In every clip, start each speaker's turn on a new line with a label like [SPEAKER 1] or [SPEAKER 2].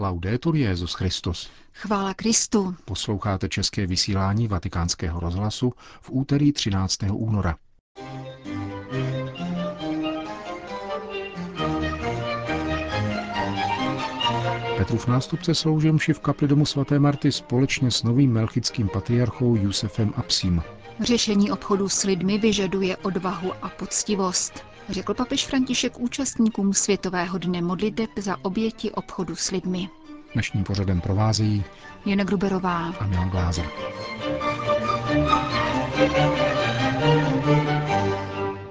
[SPEAKER 1] Laudetur Jezus Christus.
[SPEAKER 2] Chvála Kristu.
[SPEAKER 1] Posloucháte české vysílání Vatikánského rozhlasu v úterý 13. února. Petrův nástupce sloužil mši v kapli domu svaté Marty společně s novým melchickým patriarchou Jusefem Apsim.
[SPEAKER 2] Řešení obchodu s lidmi vyžaduje odvahu a poctivost, řekl papež František účastníkům Světového dne modliteb za oběti obchodu s lidmi.
[SPEAKER 1] Dnešním pořadem provázejí
[SPEAKER 2] Jana Gruberová
[SPEAKER 1] a Milan Glázer.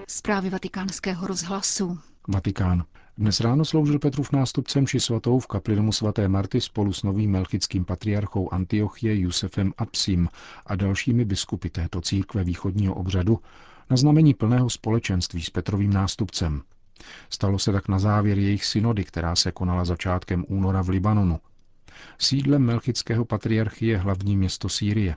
[SPEAKER 2] Zprávy vatikánského rozhlasu.
[SPEAKER 1] Vatikán. Dnes ráno sloužil Petrův nástupcem či svatou v kapli domu svaté Marty spolu s novým melchickým patriarchou Antiochie Jusefem Apsim a dalšími biskupy této církve východního obřadu na znamení plného společenství s Petrovým nástupcem. Stalo se tak na závěr jejich synody, která se konala začátkem února v Libanonu. Sídlem melchického patriarchy je hlavní město Sýrie.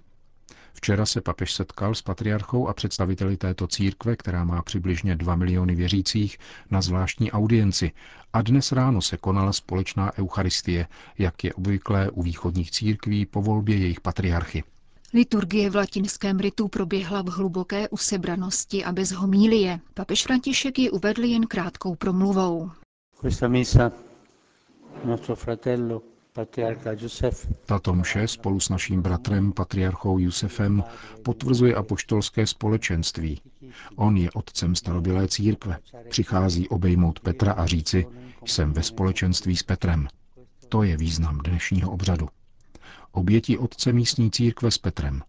[SPEAKER 1] Včera se papež setkal s patriarchou a představiteli této církve, která má přibližně 2 miliony věřících, na zvláštní audienci a dnes ráno se konala společná eucharistie, jak je obvyklé u východních církví po volbě jejich patriarchy.
[SPEAKER 2] Liturgie v latinském ritu proběhla v hluboké usebranosti a bez homílie. Papež František ji uvedl jen krátkou promluvou.
[SPEAKER 3] Questa messa, nostro fratello patriarca Giuseppe,
[SPEAKER 1] Tato mše spolu s naším bratrem, patriarchou Jusefem, potvrzuje apoštolské společenství. On je otcem starobylé církve. Přichází obejmout Petra a říci, jsem ve společenství s Petrem. To je význam dnešního obřadu. Oběti otce místní církve s Petrem.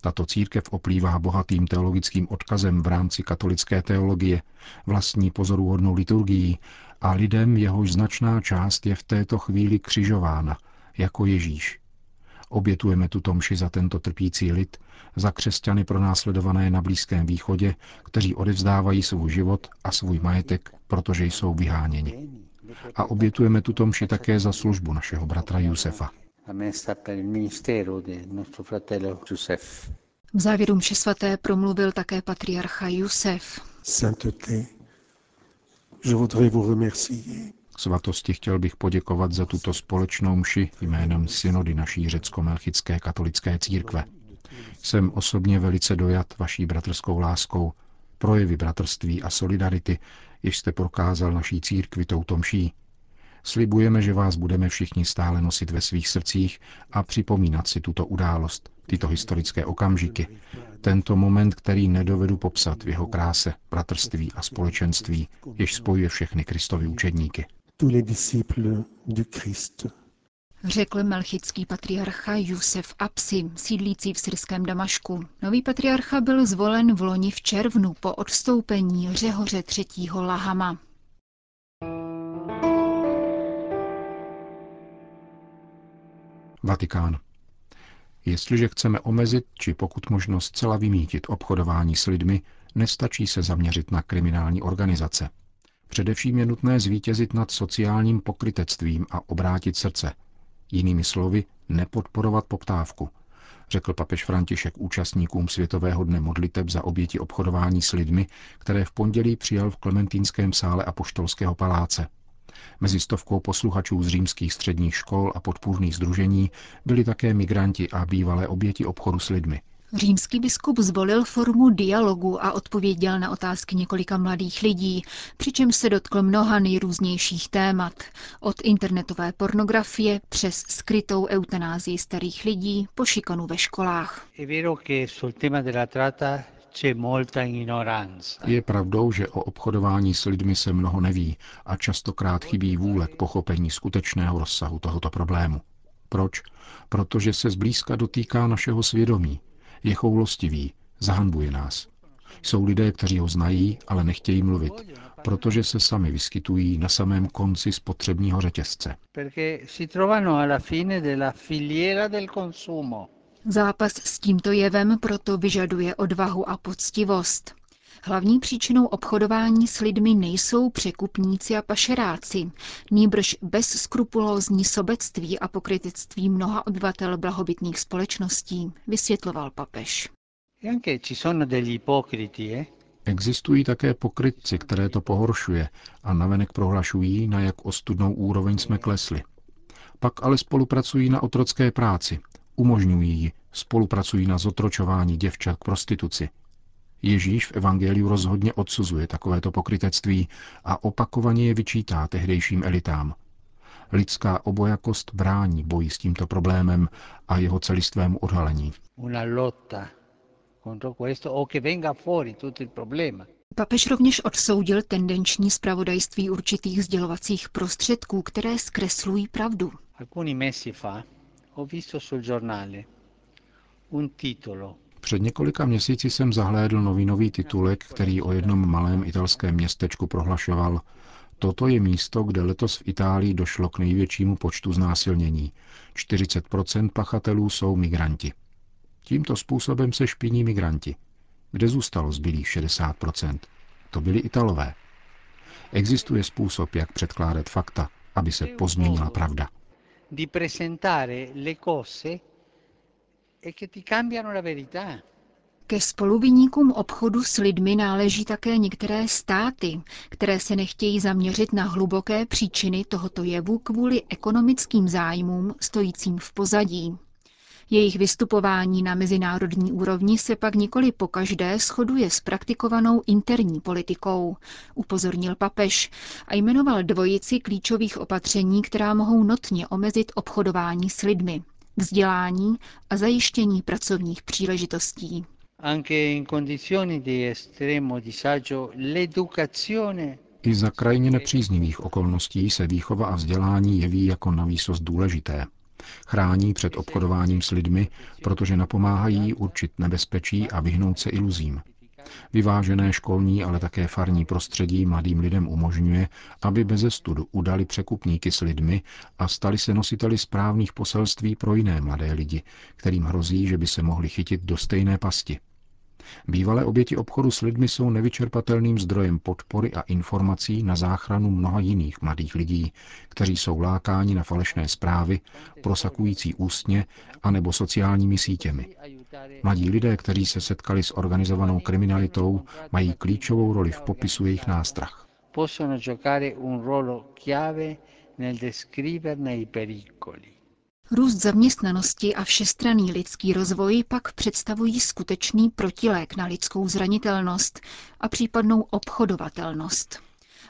[SPEAKER 1] Tato církev oplývá bohatým teologickým odkazem v rámci katolické teologie, vlastní pozoruhodnou liturgií a lidem jehož značná část je v této chvíli křižována, jako Ježíš. Obětujeme tuto mši za tento trpící lid, za křesťany pronásledované na Blízkém východě, kteří odevzdávají svůj život a svůj majetek, protože jsou vyháněni. A obětujeme tuto mši také za službu našeho bratra Jusefa.
[SPEAKER 3] La messa per il ministero del nostro fratello Giuseppe.
[SPEAKER 2] V závěru mše svaté promluvil také patriarcha Jusef.
[SPEAKER 4] sainteté, je voudrais vous remercier
[SPEAKER 1] Svatosti chtěl bych poděkovat za tuto společnou mši jménem synody naší řecko-melchické katolické církve. Jsem osobně velice dojat vaší bratrskou láskou, projevy bratrství a solidarity, jež jste prokázal naší církvi touto mší. Slibujeme, že vás budeme všichni stále nosit ve svých srdcích a připomínat si tuto událost, tyto historické okamžiky, tento moment, který nedovedu popsat v jeho kráse, bratrství a společenství, jež spojuje všechny Kristovy učedníky.
[SPEAKER 2] Řekl melchický patriarcha Jusef Apsi, sídlící v syrském Damašku. Nový patriarcha byl zvolen v loni v červnu po odstoupení Řehoře III. Lahama.
[SPEAKER 1] Vatikán. Jestliže chceme omezit, či pokud možno zcela vymítit obchodování s lidmi, nestačí se zaměřit na kriminální organizace. Především je nutné zvítězit nad sociálním pokrytectvím a obrátit srdce. Jinými slovy, nepodporovat poptávku, řekl papež František účastníkům Světového dne modliteb za oběti obchodování s lidmi, které v pondělí přijal v Klementínském sále Apoštolského paláce. Mezi stovkou posluchačů z římských středních škol a podpůrných združení byli také migranti a bývalé oběti obchodu s lidmi.
[SPEAKER 2] Římský biskup zvolil formu dialogu a odpověděl na otázky několika mladých lidí, přičemž se dotkl mnoha nejrůznějších témat. Od internetové pornografie přes skrytou eutanázii starých lidí po šikanu ve školách.
[SPEAKER 1] Je pravdou, že o obchodování s lidmi se mnoho neví a častokrát chybí vůle k pochopení skutečného rozsahu tohoto problému. Proč? Protože se zblízka dotýká našeho svědomí, je choulostivý, zahanbuje nás. Jsou lidé, kteří ho znají, ale nechtějí mluvit, protože se sami vyskytují na samém konci spotřebního řetězce.
[SPEAKER 2] Zápas s tímto jevem proto vyžaduje odvahu a poctivost. Hlavní příčinou obchodování s lidmi nejsou překupníci a pašeráci, nýbrž bezskrupulózní sobectví a pokrytectví mnoha obyvatel blahobytných společností, vysvětloval papež.
[SPEAKER 3] E anche ci sono degli ipocriti, eh?
[SPEAKER 1] Existují také pokrytci, které to pohoršuje a navenek prohlašují, na jak ostudnou úroveň jsme klesli. Pak ale spolupracují na otrocké práci, umožňují ji, spolupracují na zotročování děvčat k prostituci. Ježíš v Evangeliu rozhodně odsuzuje takovéto pokrytectví a opakovaně je vyčítá tehdejším elitám. Lidská obojakost brání boji s tímto problémem a jeho celistvému odhalení.
[SPEAKER 2] Papež rovněž odsoudil tendenční spravodajství určitých sdělovacích prostředků, které zkreslují pravdu.
[SPEAKER 1] Před několika měsíci jsem zahlédl novinový titulek, který o jednom malém italském městečku prohlašoval Toto je místo, kde letos v Itálii došlo k největšímu počtu znásilnění. 40% pachatelů jsou migranti. Tímto způsobem se špiní migranti. Kde zůstalo zbylých 60%? To byli Italové. Existuje způsob, jak předkládat fakta, aby se pozměnila pravda. Di presentare le cose
[SPEAKER 2] e che ti cambiano la verità. Ke spoluviníkům obchodu s lidmi náleží také některé státy, které se nechtějí zaměřit na hluboké příčiny tohoto jevu kvůli ekonomickým zájmům stojícím v pozadí. Jejich vystupování na mezinárodní úrovni se pak nikoli pokaždé shoduje s praktikovanou interní politikou, upozornil papež a jmenoval dvojici klíčových opatření, která mohou notně omezit obchodování s lidmi, vzdělání a zajištění pracovních příležitostí.
[SPEAKER 1] I za krajně nepříznivých okolností se výchova a vzdělání jeví jako navýsost důležité. Chrání před obchodováním s lidmi, protože napomáhají určit nebezpečí a vyhnout se iluzím. Vyvážené školní, ale také farní prostředí mladým lidem umožňuje, aby bez studu udali překupníky s lidmi a stali se nositeli správných poselství pro jiné mladé lidi, kterým hrozí, že by se mohli chytit do stejné pasti. Bývalé oběti obchodu s lidmi jsou nevyčerpatelným zdrojem podpory a informací na záchranu mnoha jiných mladých lidí, kteří jsou lákáni na falešné zprávy, prosakující ústně anebo sociálními sítěmi. Mladí lidé, kteří se setkali s organizovanou kriminalitou, mají klíčovou roli v popisu jejich nástrah. Possono giocare un ruolo chiave nel descriverne i pericoli.
[SPEAKER 2] Růst zaměstnanosti a všestranný lidský rozvoj pak představují skutečný protilék na lidskou zranitelnost a případnou obchodovatelnost.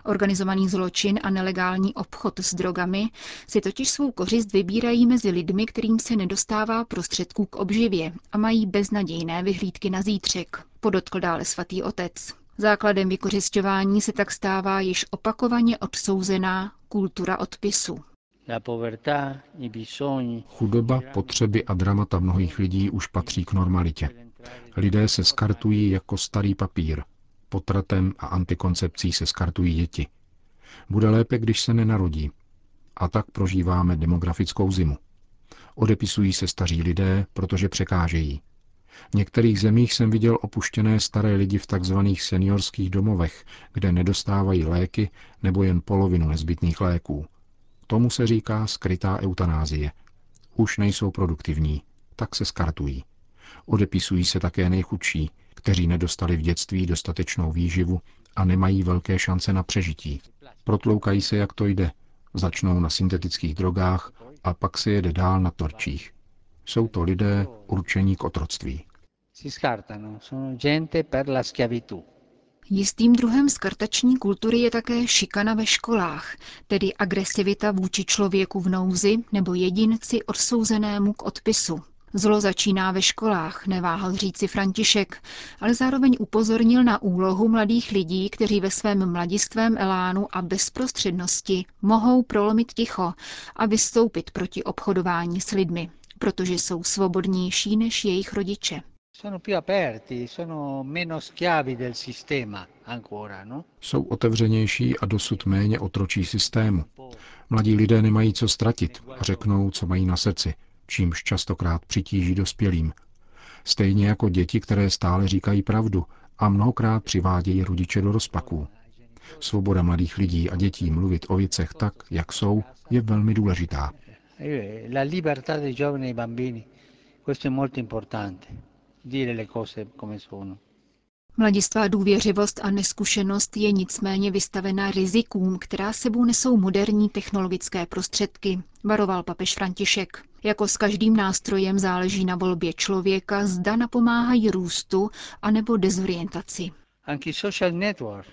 [SPEAKER 2] Organizovaný zločin a nelegální obchod s drogami si totiž svou kořist vybírají mezi lidmi, kterým se nedostává prostředků k obživě a mají beznadějné vyhlídky na zítřek, podotkl dále svatý otec. Základem vykořišťování se tak stává již opakovaně odsouzená kultura odpisu.
[SPEAKER 1] Chudoba, potřeby a dramata mnohých lidí už patří k normalitě. Lidé se skartují jako starý papír. Potratem a antikoncepcí se skartují děti. Bude lépe, když se nenarodí. A tak prožíváme demografickou zimu. Odepisují se staří lidé, protože překážejí. V některých zemích jsem viděl opuštěné staré lidi v takzvaných seniorských domovech, kde nedostávají léky nebo jen polovinu nezbytných léků. Tomu se říká skrytá eutanázie. Už nejsou produktivní, tak se skartují. Odepisují se také nejchudší, kteří nedostali v dětství dostatečnou výživu a nemají velké šance na přežití. Protloukají se, jak to jde. Začnou na syntetických drogách a pak se jede dál na torčích. Jsou to lidé určení k otroctví. Si gente per la.
[SPEAKER 2] Jistým druhem skartační kultury je také šikana ve školách, tedy agresivita vůči člověku v nouzi nebo jedinci odsouzenému k odpisu. Zlo začíná ve školách, neváhal říci František, ale zároveň upozornil na úlohu mladých lidí, kteří ve svém mladistvém elánu a bezprostřednosti mohou prolomit ticho a vystoupit proti obchodování s lidmi, protože jsou svobodnější než jejich rodiče
[SPEAKER 1] sono più aperti, sono meno schiavi del sistema ancora, no? Jsou otevřenější a dosud méně otročí systému. Mladí lidé nemají co ztratit a řeknou, co mají na srdci, čímž častokrát přitíží dospělým. Stejně jako děti, které stále říkají pravdu a mnohokrát přivádějí rodiče do rozpaků. Svoboda mladých lidí a dětí mluvit o věcech tak, jak jsou, je velmi důležitá. La libertà dei giovani e bambini, questo è molto importante dire le cose come sono.
[SPEAKER 2] Mladistvá důvěřivost a neskušenost je nicméně vystavena rizikům, která sebou nesou moderní technologické prostředky, varoval papež František. Jako s každým nástrojem záleží na volbě člověka, zda napomáhají růstu anebo dezorientaci.
[SPEAKER 3] Anche i social network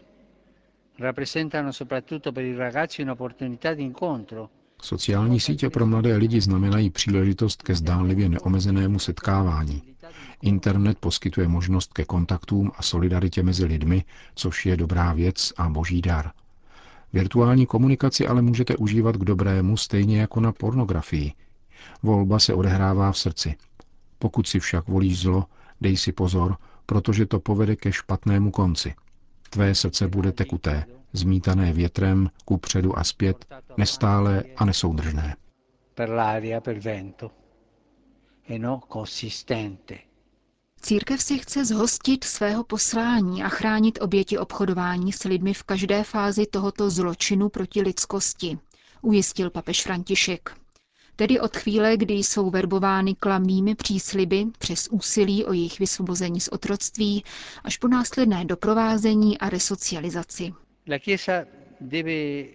[SPEAKER 3] rappresentano soprattutto per i ragazzi un'opportunità di incontro.
[SPEAKER 1] Sociální sítě pro mladé lidi znamenají příležitost ke zdánlivě neomezenému setkávání. Internet poskytuje možnost ke kontaktům a solidaritě mezi lidmi, což je dobrá věc a boží dar. Virtuální komunikaci ale můžete užívat k dobrému stejně jako na pornografii. Volba se odehrává v srdci. Pokud si však volíš zlo, dej si pozor, protože to povede ke špatnému konci. Tvé srdce bude tekuté, zmítané větrem, kupředu a zpět, nestálé a nesoudržné.
[SPEAKER 3] per l'aria, per vento.
[SPEAKER 2] Církev si chce zhostit svého poslání a chránit oběti obchodování s lidmi v každé fázi tohoto zločinu proti lidskosti, ujistil papež František. Tedy od chvíle, kdy jsou verbovány klamnými přísliby přes úsilí o jejich vysvobození z otroctví, až po následné doprovázení a resocializaci.
[SPEAKER 3] La Chiesa deve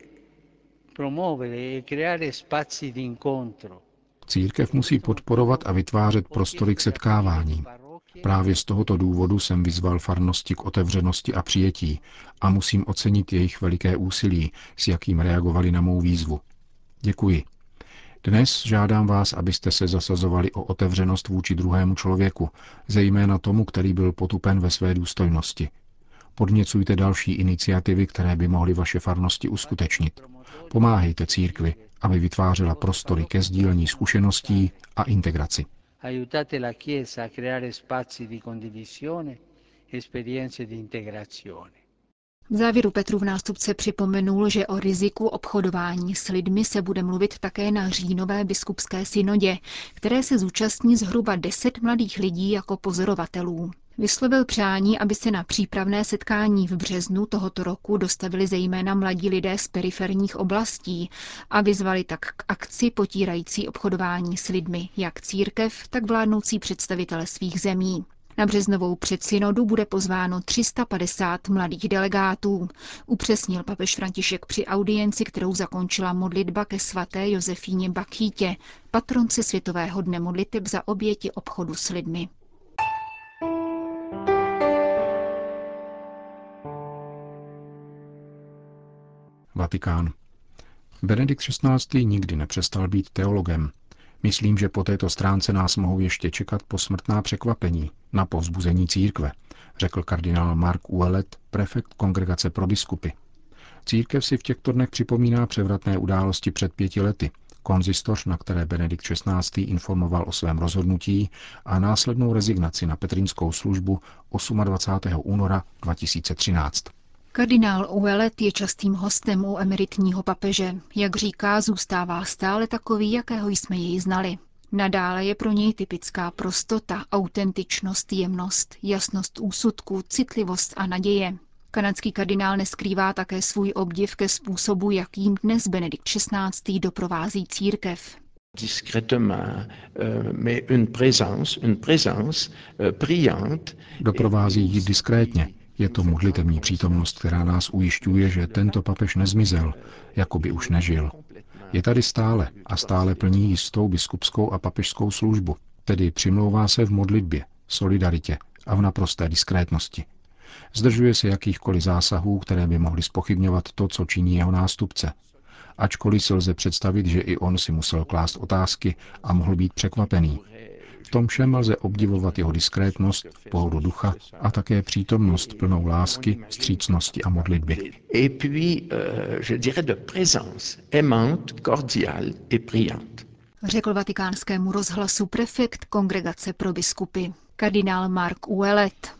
[SPEAKER 3] promuovere e creare spazi di incontro.
[SPEAKER 1] Církev musí podporovat a vytvářet prostory k setkávání. Právě z tohoto důvodu jsem vyzval farnosti k otevřenosti a přijetí a musím ocenit jejich veliké úsilí, s jakým reagovali na mou výzvu. Děkuji. Dnes žádám vás, abyste se zasazovali o otevřenost vůči druhému člověku, zejména tomu, který byl potupen ve své důstojnosti. Podněcujte další iniciativy, které by mohly vaše farnosti uskutečnit. Pomáhejte církvi, aby vytvářela prostory ke sdílení zkušeností a integraci.
[SPEAKER 3] Chiesa a creare spazi di condivisione e esperienze di integrazione.
[SPEAKER 2] V závěru Petrův nástupce připomenul, že o riziku obchodování s lidmi se bude mluvit také na říjnové biskupské synodě, které se zúčastní zhruba deset mladých lidí jako pozorovatelů. Vyslovil přání, aby se na přípravné setkání v březnu tohoto roku dostavili zejména mladí lidé z periferních oblastí a vyzvali tak k akci potírající obchodování s lidmi, jak církev, tak vládnoucí představitele svých zemí. Na březnovou předsynodu bude pozváno 350 mladých delegátů, upřesnil papež František při audienci, kterou zakončila modlitba ke svaté Josefíně Bakítě, patronce Světového dne modliteb za oběti obchodu s lidmi.
[SPEAKER 1] Vatikán. Benedikt XVI. nikdy nepřestal být teologem. Myslím, že po této stránce nás mohou ještě čekat posmrtná překvapení na povzbuzení církve, řekl kardinál Mark Uelet, prefekt Kongregace pro biskupy. Církev si v těchto dnech připomíná převratné události před pěti lety, konzistoř, na které Benedikt XVI. informoval o svém rozhodnutí a následnou rezignaci na petrinskou službu 28. února 2013.
[SPEAKER 2] Kardinál Uelet je častým hostem u emeritního papeže. Jak říká, zůstává stále takový, jakého jsme jej znali. Nadále je pro něj typická prostota, autentičnost, jemnost, jasnost úsudku, citlivost a naděje. Kanadský kardinál neskrývá také svůj obdiv ke způsobu, jakým dnes Benedikt XVI. doprovází církev.
[SPEAKER 1] Doprovází ji diskrétně, je to modlitební přítomnost, která nás ujišťuje, že tento papež nezmizel, jako by už nežil. Je tady stále a stále plní jistou biskupskou a papežskou službu, tedy přimlouvá se v modlitbě, solidaritě a v naprosté diskrétnosti. Zdržuje se jakýchkoliv zásahů, které by mohly spochybňovat to, co činí jeho nástupce. Ačkoliv si lze představit, že i on si musel klást otázky a mohl být překvapený, v tom všem lze obdivovat jeho diskrétnost, pohodu ducha a také přítomnost plnou lásky, střícnosti a modlitby.
[SPEAKER 2] Řekl vatikánskému rozhlasu prefekt Kongregace pro biskupy, kardinál Mark Uelet.